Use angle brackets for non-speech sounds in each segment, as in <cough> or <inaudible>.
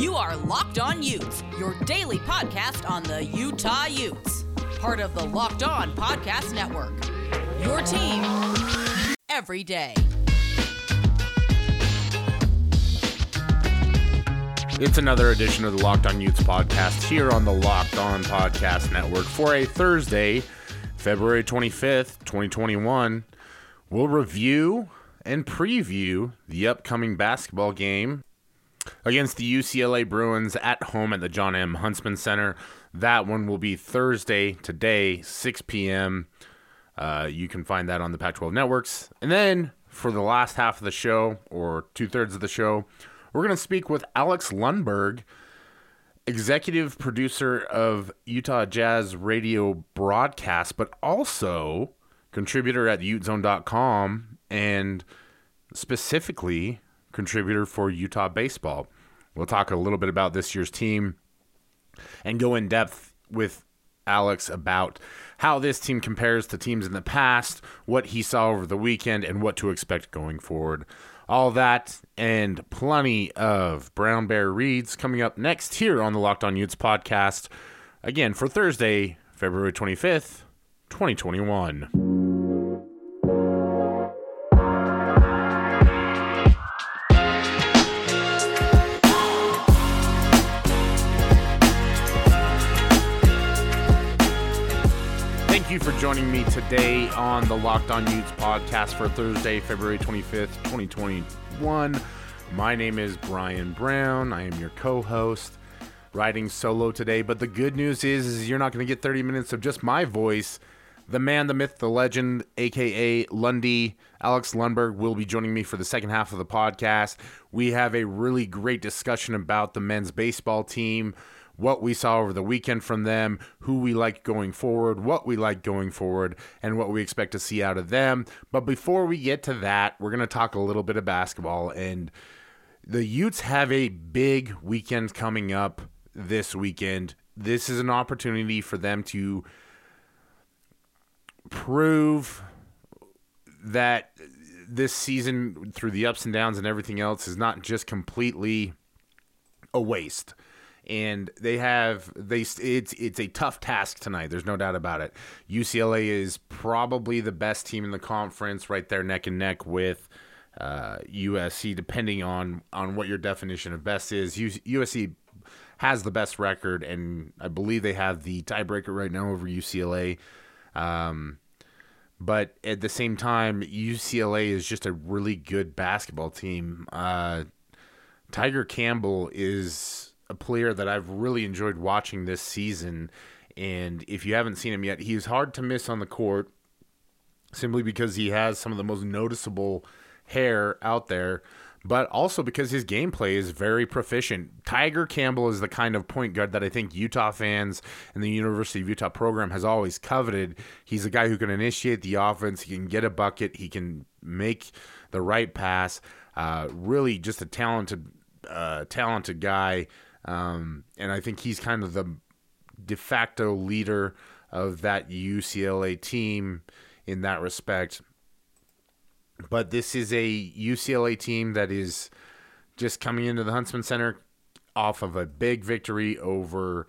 You are Locked On Utes, your daily podcast on the Utah Utes. Part of the Locked On Podcast Network. Your team every day. It's another edition of the Locked On Utes podcast here on the Locked On Podcast Network for a Thursday, February 25th, 2021. We'll review and preview the upcoming basketball game against the UCLA Bruins at home at the John M. Huntsman Center. That one will be Thursday, today, 6 p.m. Uh, you can find that on the Pac 12 networks. And then for the last half of the show, or two thirds of the show, we're going to speak with Alex Lundberg, executive producer of Utah Jazz radio broadcast, but also contributor at utezone.com and specifically contributor for Utah baseball. We'll talk a little bit about this year's team and go in depth with Alex about how this team compares to teams in the past, what he saw over the weekend, and what to expect going forward. All that and plenty of Brown Bear reads coming up next here on the Locked On Utes podcast. Again, for Thursday, February 25th, 2021. Joining me today on the Locked On Utes podcast for Thursday, February 25th, 2021. My name is Brian Brown. I am your co host, riding solo today. But the good news is, is you're not going to get 30 minutes of just my voice. The man, the myth, the legend, aka Lundy, Alex Lundberg, will be joining me for the second half of the podcast. We have a really great discussion about the men's baseball team what we saw over the weekend from them, who we like going forward, what we like going forward, and what we expect to see out of them. But before we get to that, we're going to talk a little bit of basketball. And the Utes have a big weekend coming up this weekend. This is an opportunity for them to prove that this season, through the ups and downs and everything else, is not just completely a waste and they have they it's it's a tough task tonight. There's no doubt about it. UCLA is probably the best team in the conference, right there neck and neck with uh, USC, depending on on what your definition of best is. USC has the best record, and I believe they have the tiebreaker right now over UCLA. Um, but at the same time, UCLA is just a really good basketball team. Uh, Tiger Campbell is a player that I've really enjoyed watching this season. And if you haven't seen him yet, he's hard to miss on the court simply because he has some of the most noticeable hair out there, but also because his gameplay is very proficient. Tiger Campbell is the kind of point guard that I think Utah fans and the University of Utah program has always coveted. He's a guy who can initiate the offense, he can get a bucket, he can make the right pass. Uh, really, just a talented, uh, talented guy. Um, and I think he's kind of the de facto leader of that UCLA team in that respect. But this is a UCLA team that is just coming into the Huntsman Center off of a big victory over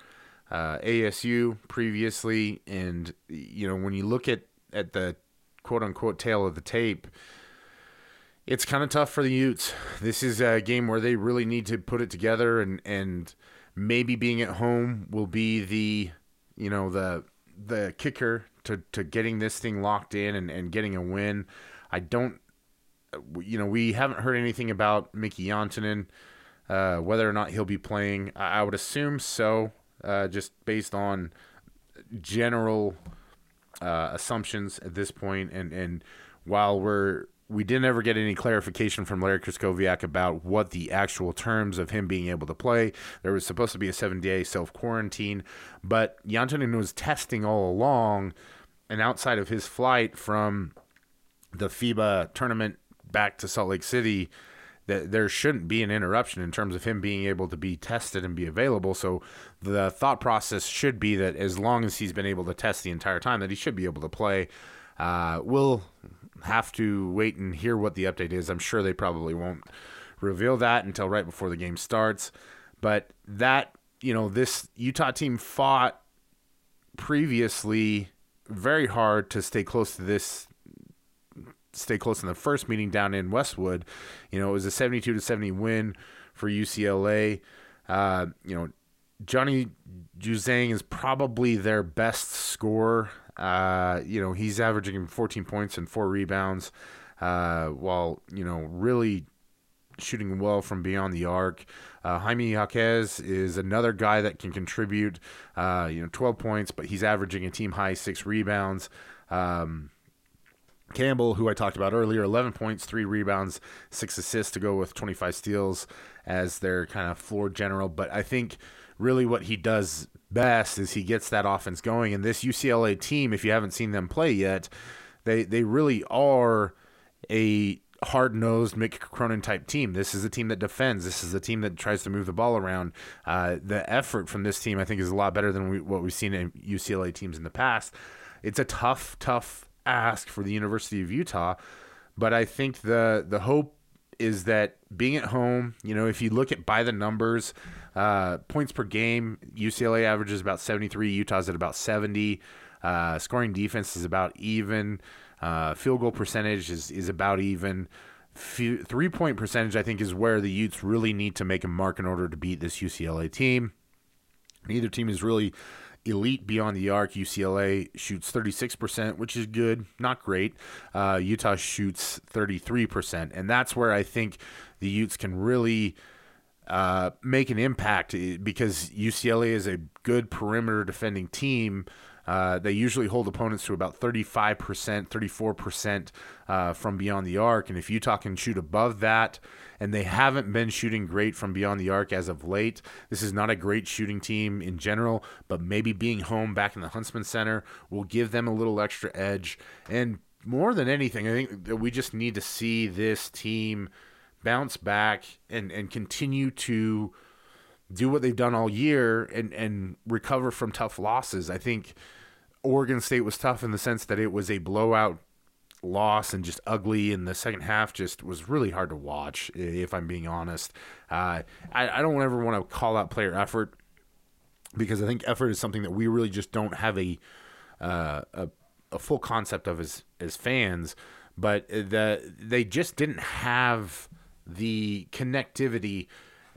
uh, ASU previously. And, you know, when you look at, at the quote unquote tale of the tape, it's kind of tough for the Utes. This is a game where they really need to put it together, and and maybe being at home will be the you know the the kicker to to getting this thing locked in and, and getting a win. I don't, you know, we haven't heard anything about Mickey Jantunen, uh, whether or not he'll be playing. I, I would assume so, uh, just based on general uh, assumptions at this point. And and while we're we didn't ever get any clarification from Larry Krystkowiak about what the actual terms of him being able to play. There was supposed to be a seven day self quarantine, but Jantunen was testing all along, and outside of his flight from the FIBA tournament back to Salt Lake City, that there shouldn't be an interruption in terms of him being able to be tested and be available. So the thought process should be that as long as he's been able to test the entire time, that he should be able to play. Uh, we'll have to wait and hear what the update is. I'm sure they probably won't reveal that until right before the game starts. But that, you know, this Utah team fought previously very hard to stay close to this stay close in the first meeting down in Westwood. You know, it was a 72 to 70 win for UCLA. Uh, you know, Johnny Juzang is probably their best scorer. Uh, you know, he's averaging 14 points and four rebounds, uh, while you know really shooting well from beyond the arc. Uh, Jaime Jaquez is another guy that can contribute. Uh, you know, 12 points, but he's averaging a team high six rebounds. Um, Campbell, who I talked about earlier, 11 points, three rebounds, six assists to go with 25 steals as their kind of floor general. But I think really what he does best is he gets that offense going. And this UCLA team, if you haven't seen them play yet, they they really are a hard nosed Mick Cronin type team. This is a team that defends. This is a team that tries to move the ball around. Uh, the effort from this team, I think, is a lot better than we, what we've seen in UCLA teams in the past. It's a tough, tough ask for the University of Utah, but I think the the hope is that being at home, you know, if you look at by the numbers, uh, points per game, UCLA averages about 73, Utah's at about 70. Uh, scoring defense is about even. Uh, field goal percentage is, is about even. Three point percentage, I think, is where the Utes really need to make a mark in order to beat this UCLA team. Neither team is really elite beyond the arc. UCLA shoots 36%, which is good, not great. Uh, Utah shoots 33%. And that's where I think the Utes can really uh, make an impact eh, because UCLA is a good perimeter defending team. Uh, they usually hold opponents to about 35%, 34% uh, from beyond the arc. And if Utah can shoot above that, and they haven't been shooting great from beyond the arc as of late, this is not a great shooting team in general, but maybe being home back in the Huntsman Center will give them a little extra edge. And more than anything, I think that we just need to see this team bounce back and, and continue to do what they've done all year and, and recover from tough losses. I think Oregon State was tough in the sense that it was a blowout loss and just ugly And the second half just was really hard to watch if i'm being honest uh, I, I don't ever want to call out player effort because i think effort is something that we really just don't have a uh, a, a, full concept of as as fans but the they just didn't have the connectivity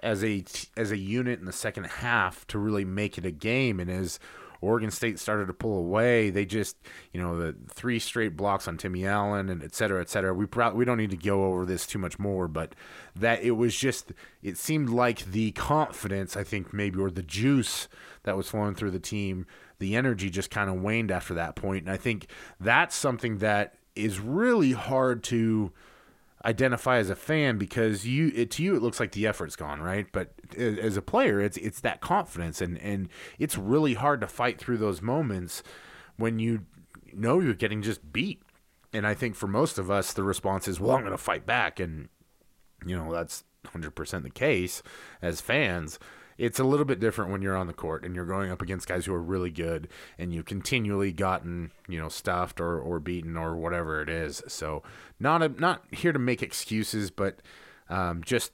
as a as a unit in the second half to really make it a game. And as Oregon State started to pull away, they just you know the three straight blocks on Timmy Allen and et cetera, et cetera. We probably we don't need to go over this too much more, but that it was just it seemed like the confidence I think maybe or the juice that was flowing through the team, the energy just kind of waned after that point, and I think that's something that is really hard to identify as a fan because you it, to you it looks like the effort's gone right? But as a player it's it's that confidence and and it's really hard to fight through those moments when you know you're getting just beat. And i think for most of us the response is well i'm going to fight back. And you know that's 100% the case as fans it's a little bit different when you're on the court and you're going up against guys who are really good and you've continually gotten you know stuffed or, or beaten or whatever it is. So not a, not here to make excuses but um, just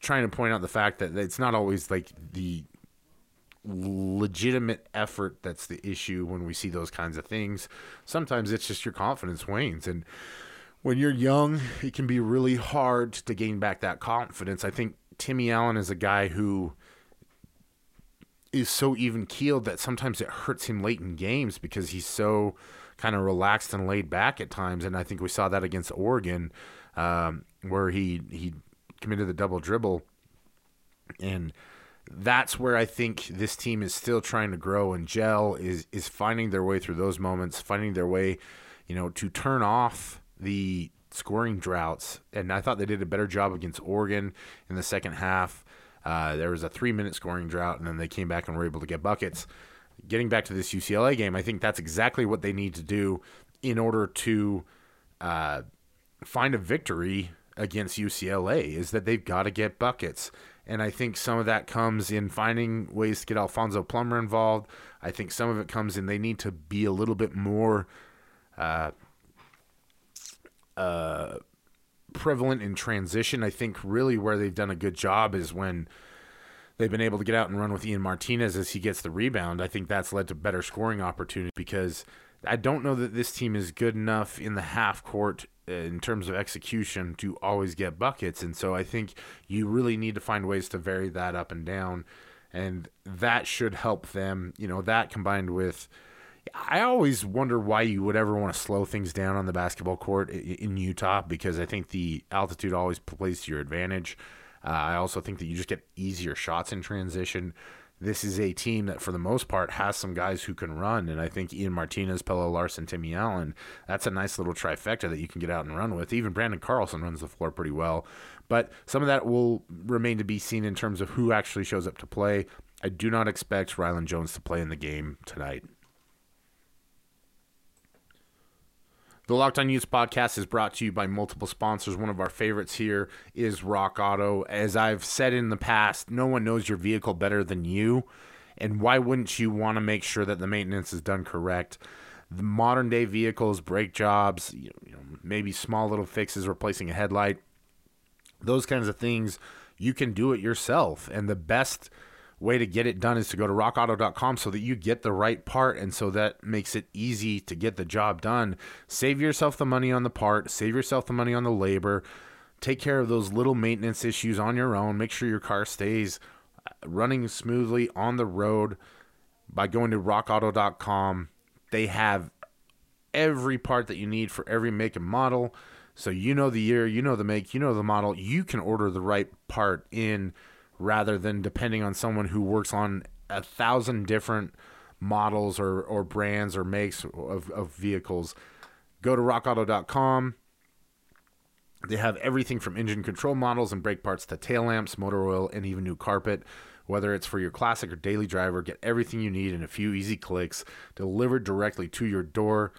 trying to point out the fact that it's not always like the legitimate effort that's the issue when we see those kinds of things. Sometimes it's just your confidence wanes. And when you're young it can be really hard to gain back that confidence. I think timmy allen is a guy who is so even keeled that sometimes it hurts him late in games because he's so kind of relaxed and laid back at times. And I think we saw that against Oregon, um, where he he committed the double dribble, and that's where I think this team is still trying to grow and gel. Is is finding their way through those moments, finding their way, you know, to turn off the scoring droughts. And I thought they did a better job against Oregon in the second half. Uh, there was a three minute scoring drought, and then they came back and were able to get buckets. Getting back to this UCLA game, I think that's exactly what they need to do in order to uh, find a victory against UCLA. Is that they've got to get buckets, and I think some of that comes in finding ways to get Alfonso Plummer involved. I think some of it comes in they need to be a little bit more. Uh, uh, prevalent in transition. I think really where they've done a good job is when they've been able to get out and run with Ian Martinez as he gets the rebound. I think that's led to better scoring opportunity because I don't know that this team is good enough in the half court uh, in terms of execution to always get buckets. And so I think you really need to find ways to vary that up and down. And that should help them. You know, that combined with. I always wonder why you would ever want to slow things down on the basketball court in Utah because I think the altitude always plays to your advantage. Uh, I also think that you just get easier shots in transition this is a team that, for the most part, has some guys who can run. And I think Ian Martinez, Pelle Larsson, Timmy Allen, that's a nice little trifecta that you can get out and run with. Even Branden Carlson runs the floor pretty well. But some of that will remain to be seen in terms of who actually shows up to play. I do not expect Rylan Jones to play in the game tonight. The Locked On Utes podcast is brought to you by multiple sponsors. One of our favorites here is Rock Auto. As I've said in the past, no one knows your vehicle better than you. And why wouldn't you want to make sure that the maintenance is done correct? The modern day vehicles, brake jobs, you know, maybe small little fixes, replacing a headlight, those kinds of things, you can do it yourself. And the best way to get it done is to go to rockauto.com so that you get the right part and so that makes it easy to get the job done. Save yourself the money on the part, save yourself the money on the labor. Take care of those little maintenance issues on your own. Make sure your car stays uh, running smoothly on the road by going to rockauto.com. They have every part that you need for every make and model. So you know the year, you know the make, you know the model. You can order the right part in rather than depending on someone who works on a thousand different models or, or brands or makes of, of vehicles. Go to rockauto.com. They have everything from engine control models and brake parts to tail lamps, motor oil, and even new carpet. Whether it's for your classic or daily driver, get everything you need in a few easy clicks delivered directly to your door.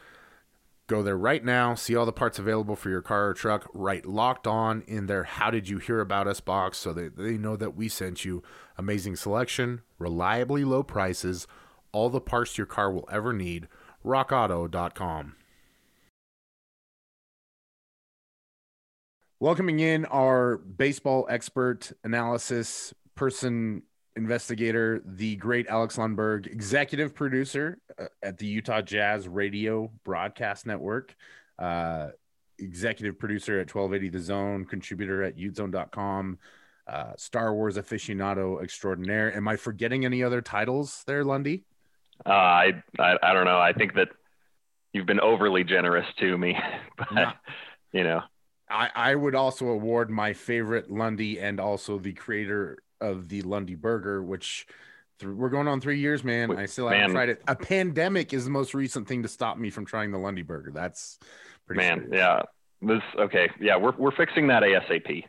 Go there right now, see all the parts available for your car or truck, write locked on in their How Did You Hear About Us box so that they know that we sent you. Amazing selection, reliably low prices, all the parts your car will ever need. RockAuto.com. Welcoming in our baseball expert analysis person investigator, the great Alex Lundberg, executive producer uh, at the Utah Jazz Radio Broadcast Network, uh, executive producer at 1280 The Zone, contributor at utezone.com, uh, Star Wars aficionado extraordinaire. Am I forgetting any other titles there, Lundy? Uh, I, I, I don't know. I think that you've been overly generous to me, <laughs> but you know. I, I would also award my favorite Lundy and also the creator of the Lundy Burger, which th- we're going on three years, man. I still haven't man. tried it. A pandemic is the most recent thing to stop me from trying the Lundy Burger. That's pretty man. Serious. Yeah, this okay. Yeah, we're we're fixing that ASAP.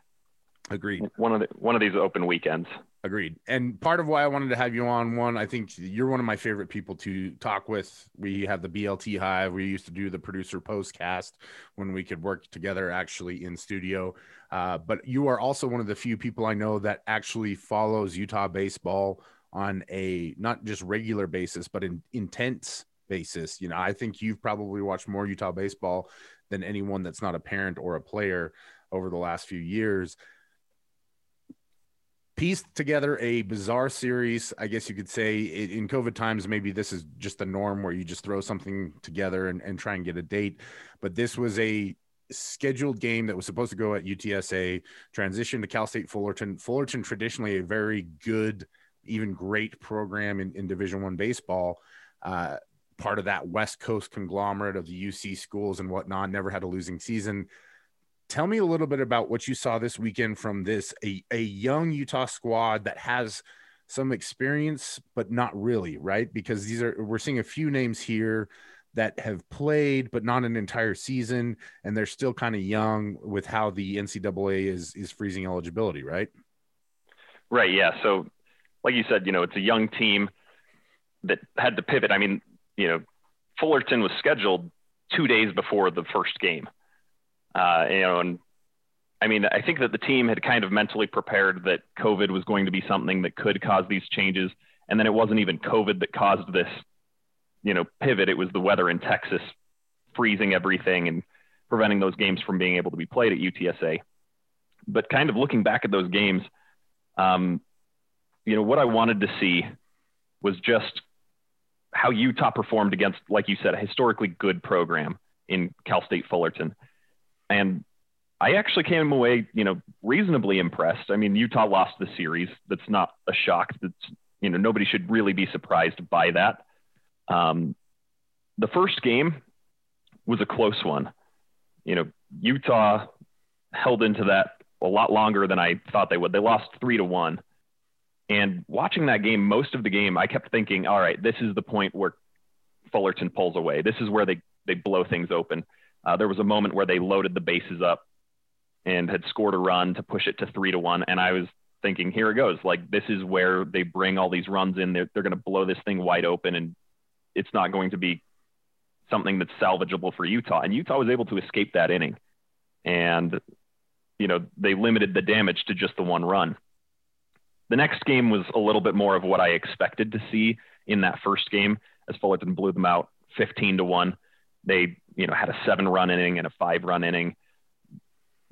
Agreed. One of the one of these open weekends. Agreed. And part of why I wanted to have you on one, I think you're one of my favorite people to talk with. We have the BLT Hive. We used to do the producer postcast when we could work together actually in studio. Uh, but you are also one of the few people I know that actually follows Utah baseball on a not just regular basis, but an intense basis. You know, I think you've probably watched more Utah baseball than anyone that's not a parent or a player over the last few years pieced together a bizarre series. I guess you could say in COVID times, maybe this is just the norm where you just throw something together and, and try and get a date. But this was a scheduled game that was supposed to go at UTSA, transition to Cal State Fullerton. Fullerton, traditionally a very good, even great program in, in Division One baseball. Uh, part of that West Coast conglomerate of the UC schools and whatnot, never had a losing season tell me a little bit about what you saw this weekend from this a, a young Utah squad that has some experience, but not really, right? Because these are we're seeing a few names here that have played, but not an entire season, and they're still kind of young with how the NCAA is is freezing eligibility, right? Right. Yeah. So, like you said, you know, it's a young team that had to pivot. I mean, you know, Fullerton was scheduled two days before the first game. Uh, you know, and I mean, I think that the team had kind of mentally prepared that COVID was going to be something that could cause these changes, and then it wasn't even COVID that caused this, you know, pivot. It was the weather in Texas freezing everything and preventing those games from being able to be played at UTSA. But kind of looking back at those games, um, you know, what I wanted to see was just how Utah performed against, like you said, a historically good program in Cal State Fullerton. And I actually came away, you know, reasonably impressed. I mean, Utah lost the series. That's not a shock. That's, you know, nobody should really be surprised by that. Um, the first game was a close one. You know, Utah held into that a lot longer than I thought they would. They lost three to one. And watching that game, most of the game, I kept thinking, all right, this is the point where Fullerton pulls away. This is where they, they blow things open. Uh, there was a moment where they loaded the bases up and had scored a run to push it to three to one. And I was thinking, here it goes. Like, this is where they bring all these runs in. They're, they're going to blow this thing wide open, and it's not going to be something that's salvageable for Utah. And Utah was able to escape that inning. And, you know, they limited the damage to just the one run. The next game was a little bit more of what I expected to see in that first game as Fullerton blew them out 15 to 1. They, you know, had a seven run inning and a five run inning.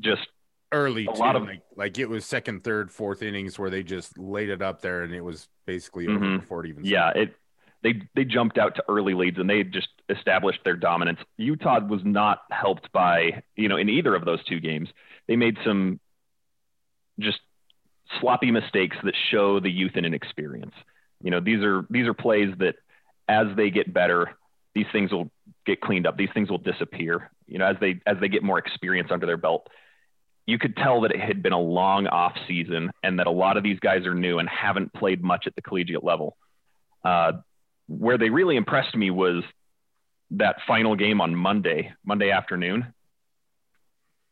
Just early a too, lot of- like, like it was second, third, fourth innings where they just laid it up there and it was basically over Mhm. before it even yeah, it they they jumped out to early leads and they just established their dominance. Utah was not helped by, you know, in either of those two games. They made some just sloppy mistakes that show the youth and inexperience. You know, these are these are plays that as they get better, these things will get cleaned up. These things will disappear. You know, as they as they get more experience under their belt. You could tell that it had been a long off season and that a lot of these guys are new and haven't played much at the collegiate level. Uh, where they really impressed me was that final game on Monday, Monday afternoon,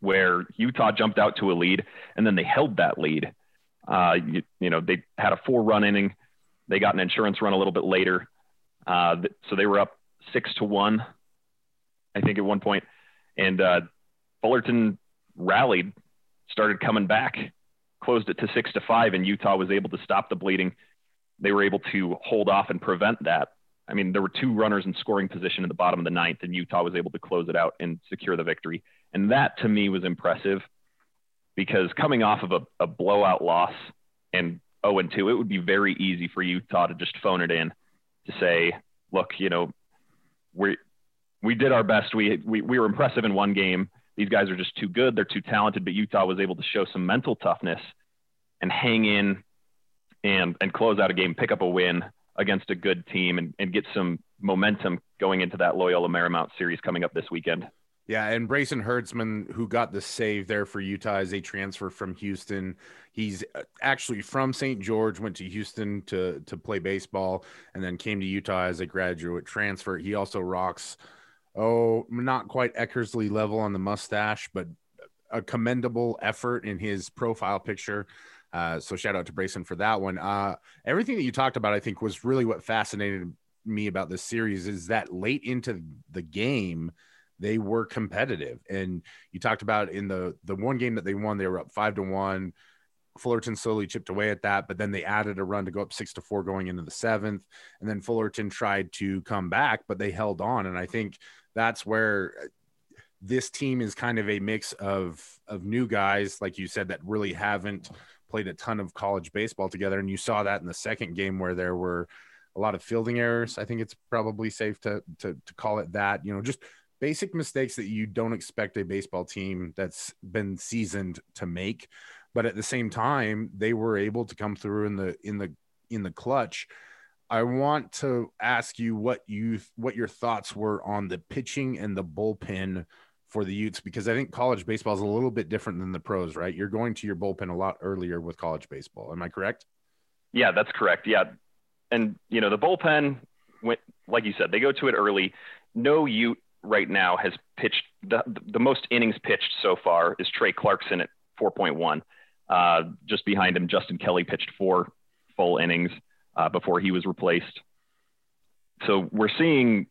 where Utah jumped out to a lead and then they held that lead. Uh, you, you know, they had a four run inning. They got an insurance run a little bit later. Uh, so they were up six to one, I think, at one point. And uh, Fullerton rallied, started coming back, closed it to six to five, and Utah was able to stop the bleeding. They were able to hold off and prevent that. I mean, there were two runners in scoring position in the bottom of the ninth, and Utah was able to close it out and secure the victory. And that to me was impressive because coming off of a, a blowout loss and 0 and 2, it would be very easy for Utah to just phone it in to say, look, you know, we we did our best. We, we we were impressive in one game. These guys are just too good. They're too talented. But Utah was able to show some mental toughness and hang in and and close out a game, pick up a win against a good team, and, and get some momentum going into that Loyola Marymount series coming up this weekend. Yeah, and Brayson Hertzman, who got the save there for Utah as a transfer from Houston. He's uh, actually from St. George, went to Houston to to play baseball, and then came to Utah as a graduate transfer. He also rocks, oh, not quite Eckersley level on the mustache, but a commendable effort in his profile picture. Uh, so shout out to Brayson for that one. Uh, everything that you talked about, I think, was really what fascinated me about this series is that late into the game they were competitive. And you talked about in the the one game that they won, they were up five to one. Fullerton slowly chipped away at that, but then they added a run to go up six to four going into the seventh. And then Fullerton tried to come back, but they held on. And I think that's where uh, this team is kind of a mix of of new guys, like you said, that really haven't played a ton of college baseball together. And you saw that in the second game where there were a lot of fielding errors. I think it's probably safe to to, to call it that. You know, just basic mistakes that you don't expect a baseball team that's been seasoned to make but at the same time they were able to come through in the in the in the clutch. I want to ask you what you what your thoughts were on the pitching and the bullpen for the utes because i think college baseball is a little bit different than the pros right? You're going to your bullpen a lot earlier with college baseball. Am i correct? Yeah that's correct. Yeah. And you know the bullpen went like you said they go to it early. No ute right now has pitched the, the most innings pitched so far is Trey Clarkson at 4.1. Uh, just behind him, Justin Kelly pitched four full innings uh, before he was replaced. So we're seeing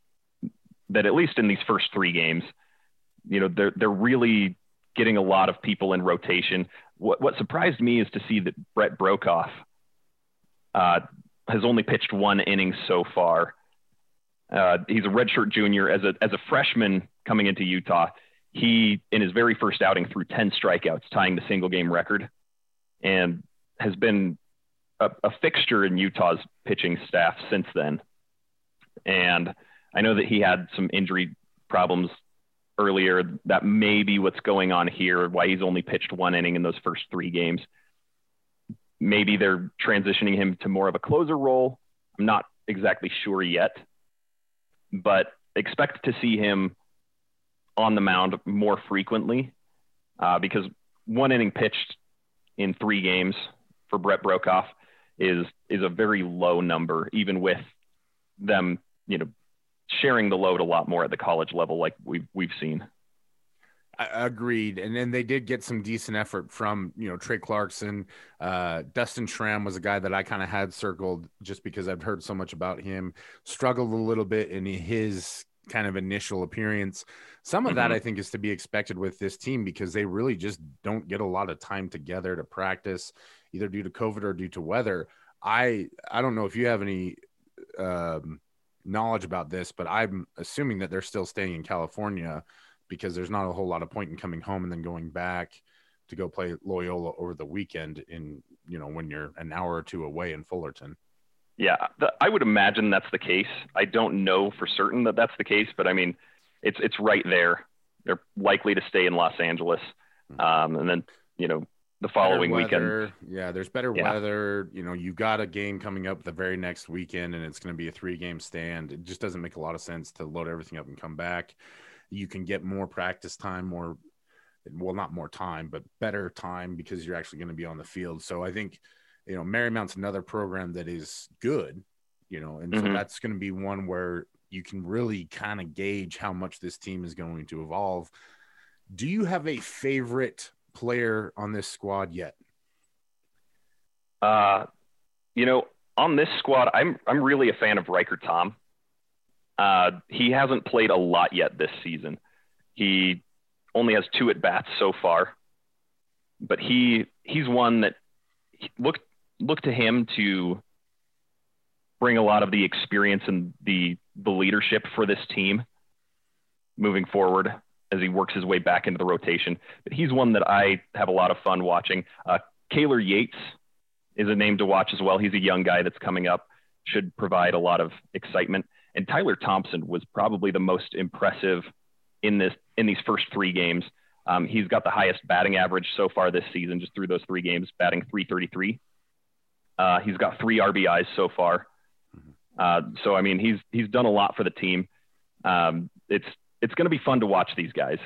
that at least in these first three games, you know, they're they're really getting a lot of people in rotation. What what surprised me is to see that Brett Brocoff uh, has only pitched one inning so far. Uh, he's a redshirt junior. As a as a freshman coming into Utah, he in his very first outing threw 10 strikeouts, tying the single game record, and has been a, a, a fixture in Utah's pitching staff since then. And I know that he had some injury problems earlier. That may be what's going on here, why he's only pitched one inning in those first three games. Maybe they're transitioning him to more of a closer role. I'm not exactly sure yet, but expect to see him on the mound more frequently uh, because one inning pitched in three games for Brett Brocoff is is a very low number, even with them, you know, sharing the load a lot more at the college level, like we've we've seen. Agreed, and then they did get some decent effort from you know Trey Clarkson. Uh, Dustin Schramm was a guy that I kind of had circled just because I've heard so much about him. Struggled a little bit in his kind of initial appearance. Some of mm-hmm. that I think is to be expected with this team because they really just don't get a lot of time together to practice, either due to COVID or due to weather. I I don't know if you have any um, knowledge about this, but I'm assuming that they're still staying in California because there's not a whole lot of point in coming home and then going back to go play Loyola over the weekend in you know when you're an hour or two away in Fullerton. Yeah, the, I would imagine that's the case. I don't know for certain that that's the case, but I mean, it's it's right there. They're likely to stay in Los Angeles, hmm. um, and then you know the following weekend. Yeah, there's better yeah. weather. You know, you got a game coming up the very next weekend, and it's going to be a three game stand. It just doesn't make a lot of sense to load everything up and come back. You can get more practice time, more well, not more time, but better time because you're actually going to be on the field. So I think you know, Marymount's another program that is good, you know, and mm-hmm. so that's going to be one where you can really kind of gauge how much this team is going to evolve. Do you have a favorite player on this squad yet? Uh, you know, on this squad, I'm I'm really a fan of Riker Tom. Uh, he hasn't played a lot yet this season. He only has two at bats so far, but he he's one that look look to him to bring a lot of the experience and the the leadership for this team moving forward as he works his way back into the rotation. But he's one that I have a lot of fun watching. Uh, Kaylor Yates is a name to watch as well. He's a young guy that's coming up, should provide a lot of excitement. And Tyler Thompson was probably the most impressive in this in these first three games. Um, he's got the highest batting average so far this season, just through those three games, batting 333. Uh, he's got three RBIs so far. Mm-hmm. Uh, so I mean, he's he's done a lot for the team. Um, it's it's going to be fun to watch these guys.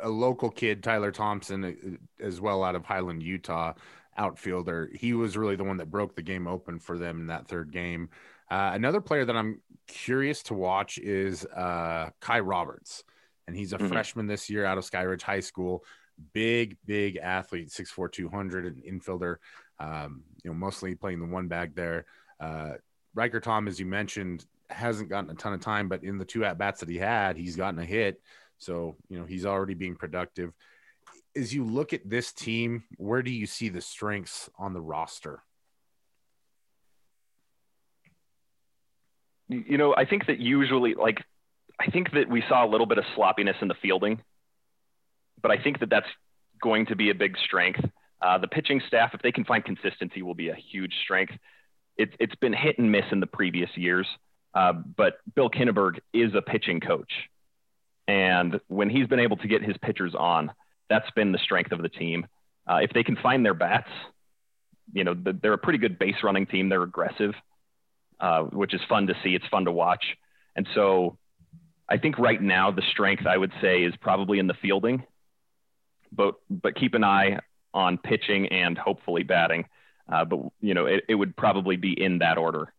A local kid, Tyler Thompson, uh, as well out of Highland, Utah, outfielder. He was really the one that broke the game open for them in that third game. Uh, another player that I'm curious to watch is uh, Kai Roberts, and he's a mm-hmm. freshman this year out of Skyridge High School. Big, big athlete, 6'4", 200, an infielder um, you know, mostly playing the one bag there. Uh, Riker Tom, as you mentioned, hasn't gotten a ton of time, but in the two at bats that he had, he's gotten a hit. So, you know, he's already being productive. As you look at this team, where do you see the strengths on the roster? You know, I think that usually, like, I think that we saw a little bit of sloppiness in the fielding, but I think that that's going to be a big strength. Uh, the pitching staff, if they can find consistency, will be a huge strength. It, it's been hit and miss in the previous years, uh, but Bill Kinneberg is a pitching coach. And when he's been able to get his pitchers on, that's been the strength of the team. Uh, if they can find their bats, you know, they're a pretty good base running team. They're aggressive, uh, which is fun to see. It's fun to watch. And so I think right now the strength I would say is probably in the fielding, but but keep an eye on pitching and hopefully batting. Uh, but you know, it, it would probably be in that order.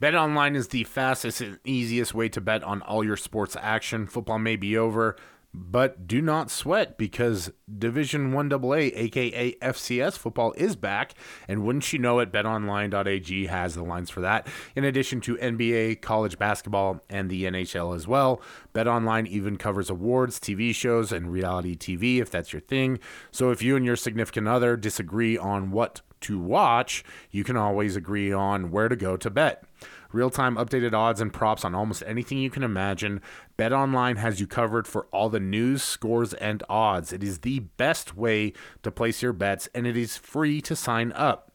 Bet online is the fastest and easiest way to bet on all your sports action. Football may be over, but do not sweat because Division 1AA, aka FCS football, is back. And wouldn't you know it, betonline.ag has the lines for that, in addition to NBA, college basketball, and the NHL as well. BetOnline even covers awards, TV shows, and reality TV if that's your thing. So if you and your significant other disagree on what to watch, you can always agree on where to go to bet. Real time updated odds and props on almost anything you can imagine. Bet Online has you covered for all the news, scores, and odds. It is the best way to place your bets, and it is free to sign up.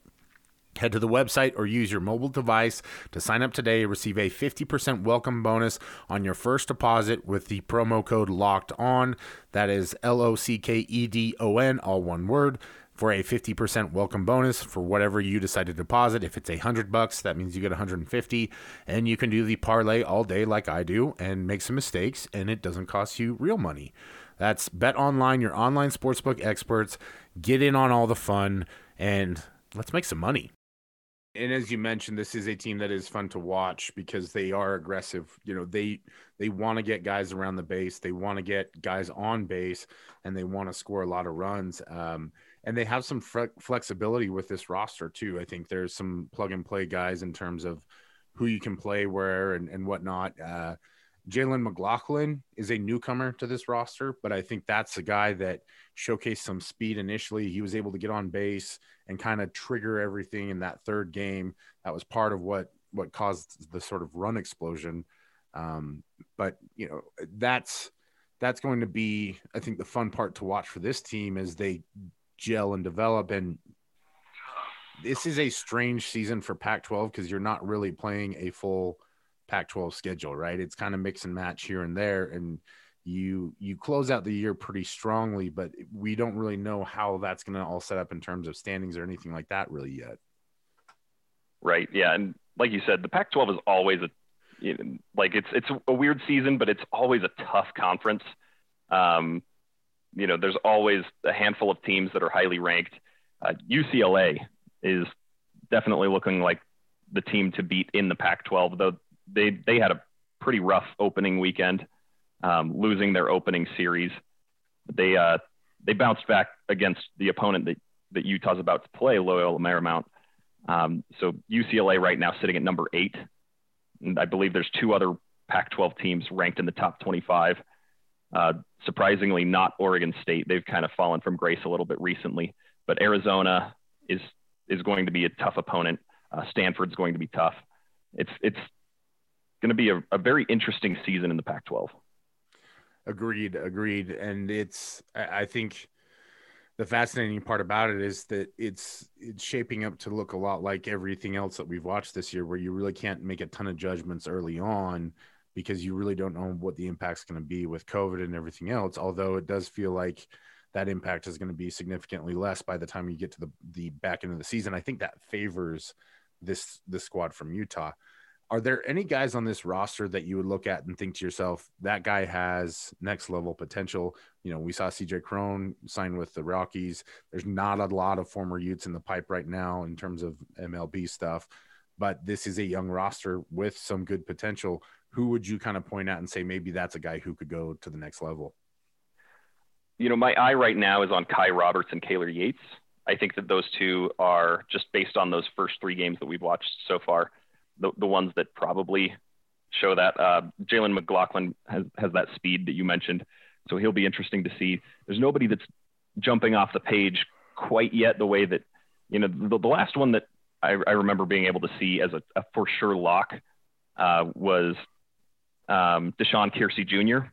Head to the website or use your mobile device to sign up today. Receive a 50% welcome bonus on your first deposit with the promo code LOCKED ON. That is L O C K E D O N, all one word for a 50% welcome bonus for whatever you decide to deposit. If it's a hundred bucks, that means you get 150 and you can do the parlay all day like I do and make some mistakes and it doesn't cost you real money. That's Bet Online, your online sportsbook experts. Get in on all the fun and let's make some money. And as you mentioned, this is a team that is fun to watch because they are aggressive. You know, they they want to get guys around the base, they want to get guys on base, and they want to score a lot of runs. Um, and they have some fre- flexibility with this roster too. I think there's some plug and play guys in terms of who you can play where and, and whatnot. Uh, Jalen McLaughlin is a newcomer to this roster, but I think that's a guy that showcased some speed initially. He was able to get on base and kind of trigger everything in that third game. That was part of what what caused the sort of run explosion. Um, but you know that's that's going to be, I think, the fun part to watch for this team as they gel and develop. And this is a strange season for Pac 12 because you're not really playing a full Pac 12 schedule, right? It's kind of mix and match here and there. And you you close out the year pretty strongly, but we don't really know how that's going to all set up in terms of standings or anything like that really yet. Right. Yeah, and like you said, the Pac-12 is always a like it's it's a weird season, but it's always a tough conference. Um, you know, there's always a handful of teams that are highly ranked. Uh, UCLA is definitely looking like the team to beat in the Pac-12, though they they had a pretty rough opening weekend, um, losing their opening series. They uh, they bounced back against the opponent that that Utah's about to play, Loyola Marymount. Um, so UCLA right now sitting at number eight, and I believe there's two other Pac-12 teams ranked in the top 25. Uh, surprisingly, not Oregon State. They've kind of fallen from grace a little bit recently, but Arizona is is going to be a tough opponent. Uh, Stanford's going to be tough. It's it's going to be a, a very interesting season in the Pac-12. Agreed, agreed, and it's I think the fascinating part about it is that it's it's shaping up to look a lot like everything else that we've watched this year, where you really can't make a ton of judgments early on because you really don't know what the impact's going to be with COVID and everything else. Although it does feel like that impact is going to be significantly less by the time you get to the the back end of the season. I think that favors this this squad from Utah. Are there any guys on this roster that you would look at and think to yourself that guy has next level potential? You know, we saw CJ Cron sign with the Rockies. There's not a lot of former Utes in the pipe right now in terms of MLB stuff, but this is a young roster with some good potential who would you kind of point out and say maybe that's a guy who could go to the next level? You know, my eye right now is on Kai Roberts and Kaylor Yates. I think that those two are just based on those first three games that we've watched so far, the, the ones that probably show that. Uh, Jalen McLaughlin has, has that speed that you mentioned, so he'll be interesting to see. There's nobody that's jumping off the page quite yet the way that, you know, the, the last one that I, I remember being able to see as a, a for sure lock uh, was um, DaShawn Keirsey Jr.,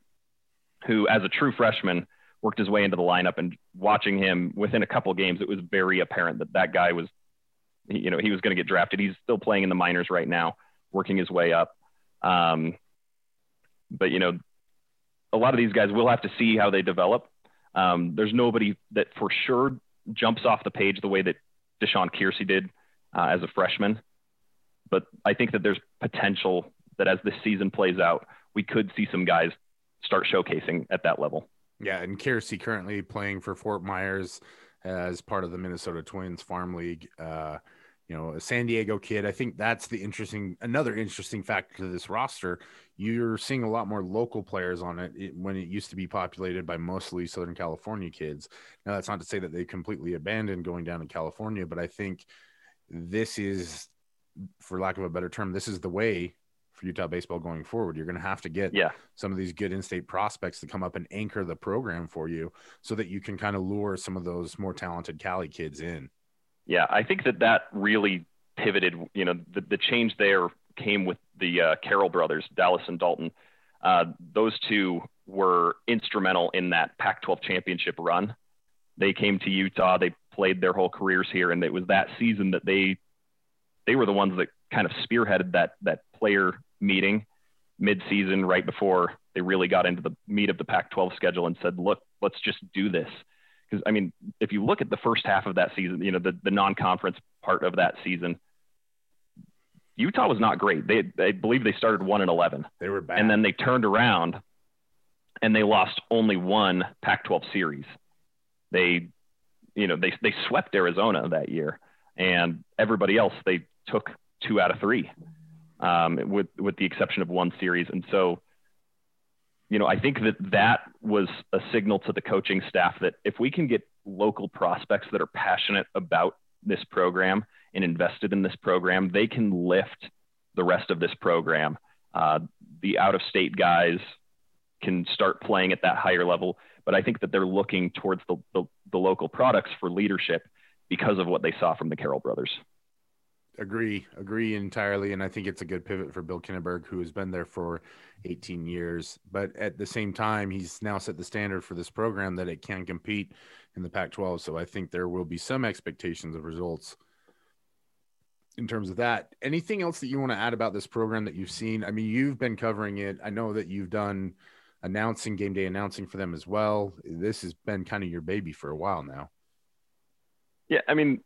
who, as a true freshman, worked his way into the lineup. And watching him within a couple games, it was very apparent that that guy was, you know, he was going to get drafted. He's still playing in the minors right now, working his way up. Um, but you know, a lot of these guys will have to see how they develop. Um, there's nobody that for sure jumps off the page the way that DaShawn Keirsey did uh, as a freshman. But I think that there's potential that as this season plays out, we could see some guys start showcasing at that level. Yeah, and Keirsey currently playing for Fort Myers as part of the Minnesota Twins Farm League. Uh, you know, a San Diego kid. I think that's the interesting, another interesting factor to this roster. You're seeing a lot more local players on it, it when it used to be populated by mostly Southern California kids. Now, that's not to say that they completely abandoned going down to California, but I think this is, for lack of a better term, this is the way for Utah baseball going forward. You're going to have to get yeah. some of these good in-state prospects to come up and anchor the program for you, so that you can kind of lure some of those more talented Cali kids in. Yeah, I think that that really pivoted. You know, the, the change there came with the uh, Carroll brothers, Dallas and Dalton. Uh, those two were instrumental in that Pac-12 championship run. They came to Utah. They played their whole careers here, and it was that season that they they were the ones that kind of spearheaded that that player meeting mid-season, right before they really got into the meat of the Pac-12 schedule, and said, "Look, let's just do this." Because I mean, if you look at the first half of that season, you know, the the non-conference part of that season, Utah was not great. They, I believe they started one and eleven. They were bad, and then they turned around, and they lost only one Pac-12 series. They, you know, they they swept Arizona that year, and everybody else they took two out of three, um, with with the exception of one series. And so, you know, I think that that was a signal to the coaching staff that if we can get local prospects that are passionate about this program and invested in this program, they can lift the rest of this program. Uh, the out of state guys can start playing at that higher level, but I think that they're looking towards the, the, the local products for leadership because of what they saw from the Carroll brothers. Agree, agree entirely, and I think it's a good pivot for Bill Kinneberg, who has been there for 18 years. But at the same time, he's now set the standard for this program that it can compete in the Pac-12. So I think there will be some expectations of results in terms of that. Anything else that you want to add about this program that you've seen? I mean, you've been covering it. I know that you've done announcing game day announcing for them as well. This has been kind of your baby for a while now. Yeah, I mean,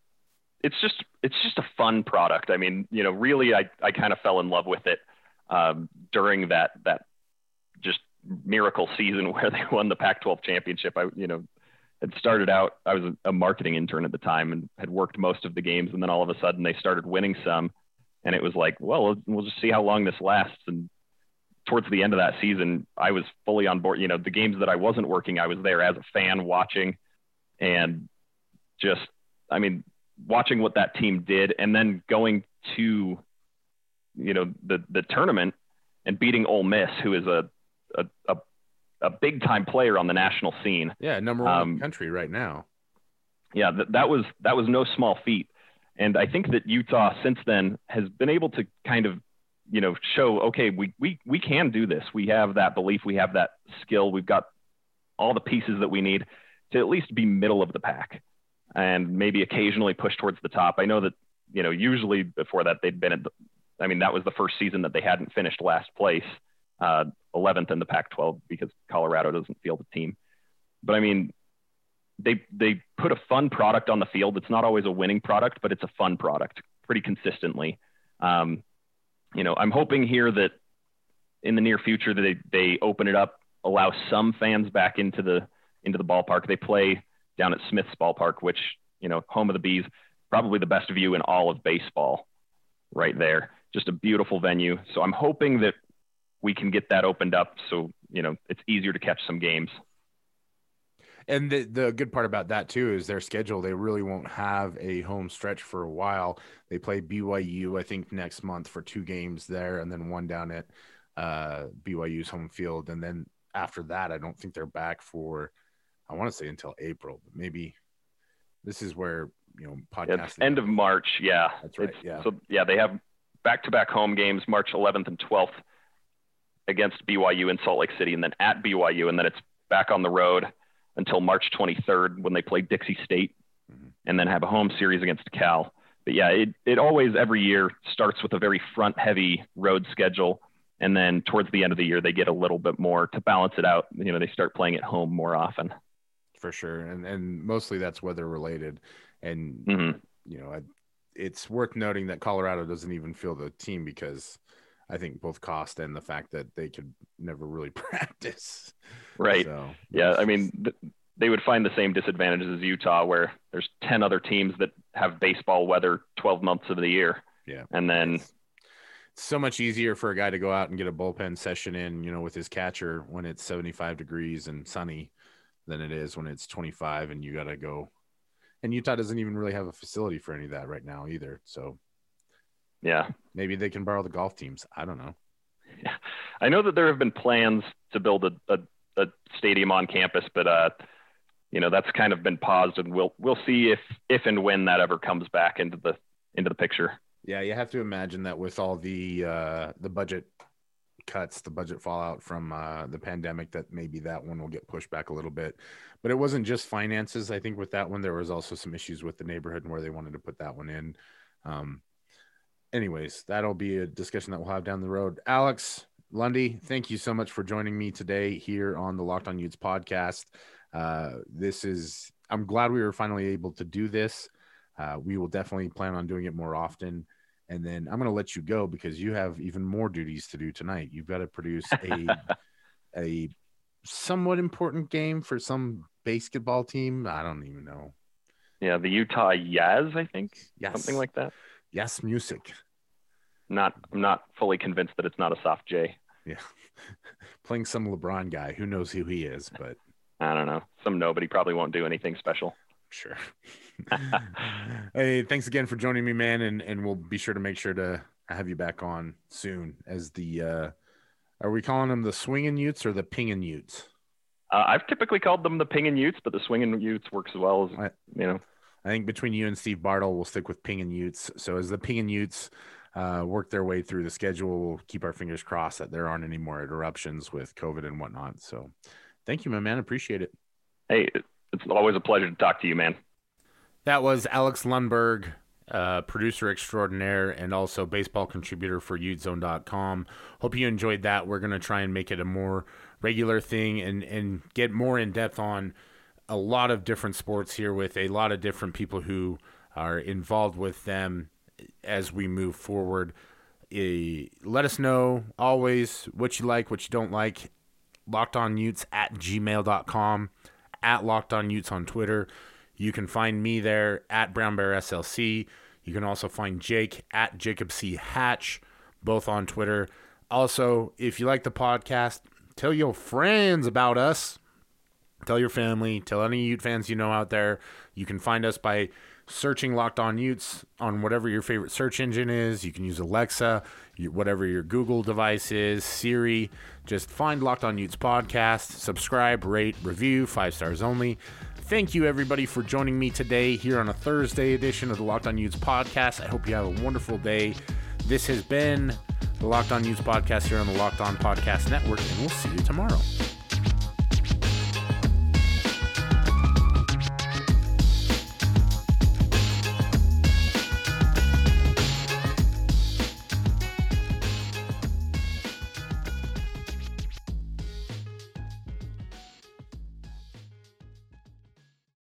it's just it's just a fun product. I mean, you know, really, I I kind of fell in love with it um, during that that just miracle <laughs> season <laughs> where they won the Pac-12 championship. I you know had started out, I was a, a marketing intern at the time and had worked most of the games. And then all of a sudden they started winning some. And it was like, well, we'll just see how long this lasts. And towards the end of that season, I was fully on board. You know, the games that I wasn't working, I was there as a fan watching and just, I mean, watching what that team did and then going to, you know, the, the tournament and beating Ole Miss, who is a, a, a a big time player on the national scene. Yeah, number one um, country right now. Yeah, that, that was that was no small feat, and I think that Utah since then has been able to kind of, you know, show okay, we we we can do this. We have that belief. We have that skill. We've got all the pieces that we need to at least be middle of the pack, and maybe occasionally push towards the top. I know that you know usually before that they'd been at. The, I mean, that was the first season that they hadn't finished last place uh, 11th in the Pac-12 because Colorado doesn't field a team. But I mean, they they put a fun product on the field. It's not always a winning product, but it's a fun product pretty consistently. Um, you know, I'm hoping here that in the near future that they, they open it up, allow some fans back into the into the ballpark. They play down at Smith's Ballpark, which you know, home of the bees, probably the best view in all of baseball, right there. Just a beautiful venue. So I'm hoping that we can get that opened up so you know it's easier to catch some games and the, the good part about that too is their schedule they really won't have a home stretch for a while they play byu i think next month for two games there and then one down at uh, byu's home field and then after that i don't think they're back for i want to say until april but maybe this is where you know podcast end of march yeah that's right it's, yeah so yeah they have back-to-back home games march 11th and 12th against BYU in Salt Lake City and then at BYU. And then it's back on the road until March 23rd when they play Dixie State mm-hmm. and then have a home series against Cal. But yeah, it, it always every year starts with a very front heavy road schedule. And then towards the end of the year, they get a little bit more to balance it out. You know, they start playing at home more often. For sure. And, and mostly that's weather related. And, mm-hmm. you know, it's worth noting that Colorado doesn't even feel the team because I think both cost and the fact that they could never really <laughs> practice. Right. So, yeah. I mean, th- they would find the same disadvantages as Utah, where there's 10 other teams that have baseball weather 12 months of the year. Yeah. And then it's so much easier for a guy to go out and get a bullpen session in, you know, with his catcher when it's 75 degrees and sunny than it is when it's 25 and you got to go. And Utah doesn't even really have a facility for any of that right now either. So yeah. Maybe they can borrow the golf teams. I don't know. Yeah. <laughs> I know that there have been plans to build a, a, a stadium on campus, but uh, you know that's kind of been paused, and we'll we'll see if if and when that ever comes back into the into the picture. Yeah, you have to imagine that with all the uh, the budget cuts, the budget fallout from uh, the pandemic, that maybe that one will get pushed back a little bit. But it wasn't just finances. I think with that one, there was also some issues with the neighborhood and where they wanted to put that one in. Um, anyways, that'll be a discussion that we'll have down the road. Alex Lundy, thank you so much for joining me today here on the Locked On Utes podcast. Uh, this is, I'm glad we were finally able to do this. Uh, we will definitely plan on doing it more often. And then I'm going to let you go because you have even more duties to do tonight. You've got to produce a <laughs> a somewhat important game for some basketball team. I don't even know. Yeah, the Utah Jazz, I think, yes. something like that. Yes, music. Not, I'm not fully convinced that it's not a soft J. Yeah, <laughs> playing some LeBron guy. Who knows who he is? But I don't know. Some nobody probably won't do anything special. Sure. <laughs> hey, thanks again for joining me, man, and and we'll be sure to make sure to have you back on soon. As the uh, are we calling them the swinging Utes or the pinging Utes? Uh, I've typically called them the pinging Utes, but the swinging Utes works as well as I, you know. I think between you and Steve Bartle, we'll stick with pinging Utes. So as the pinging Utes uh, work their way through the schedule, we'll keep our fingers crossed that there aren't any more interruptions with COVID and whatnot. So, thank you, my man. Appreciate it. Hey, it's always a pleasure to talk to you, man. That was Alex Lundberg, uh, producer extraordinaire and also baseball contributor for UteZone.com. Hope you enjoyed that. We're going to try and make it a more regular thing and, and get more in depth on a lot of different sports here with a lot of different people who are involved with them as we move forward. Uh, let us know always what you like, what you don't like. Locked on Utes at gmail.com at Locked On Utes on Twitter. You can find me there at Brown Bear SLC. You can also find Jake at Jacob C. Hatch, both on Twitter. Also, if you like the podcast, tell your friends about us. Tell your family, tell any Ute fans you know out there. You can find us by searching Locked On Utes on whatever your favorite search engine is. You can use Alexa, whatever your Google device is, Siri. Just find Locked On Utes podcast, subscribe, rate, review, five stars only. Thank you, everybody, for joining me today here on a Thursday edition of the Locked On Utes podcast. I hope you have a wonderful day. This has been the Locked On Utes podcast here on the Locked On Podcast Network, and we'll see you tomorrow.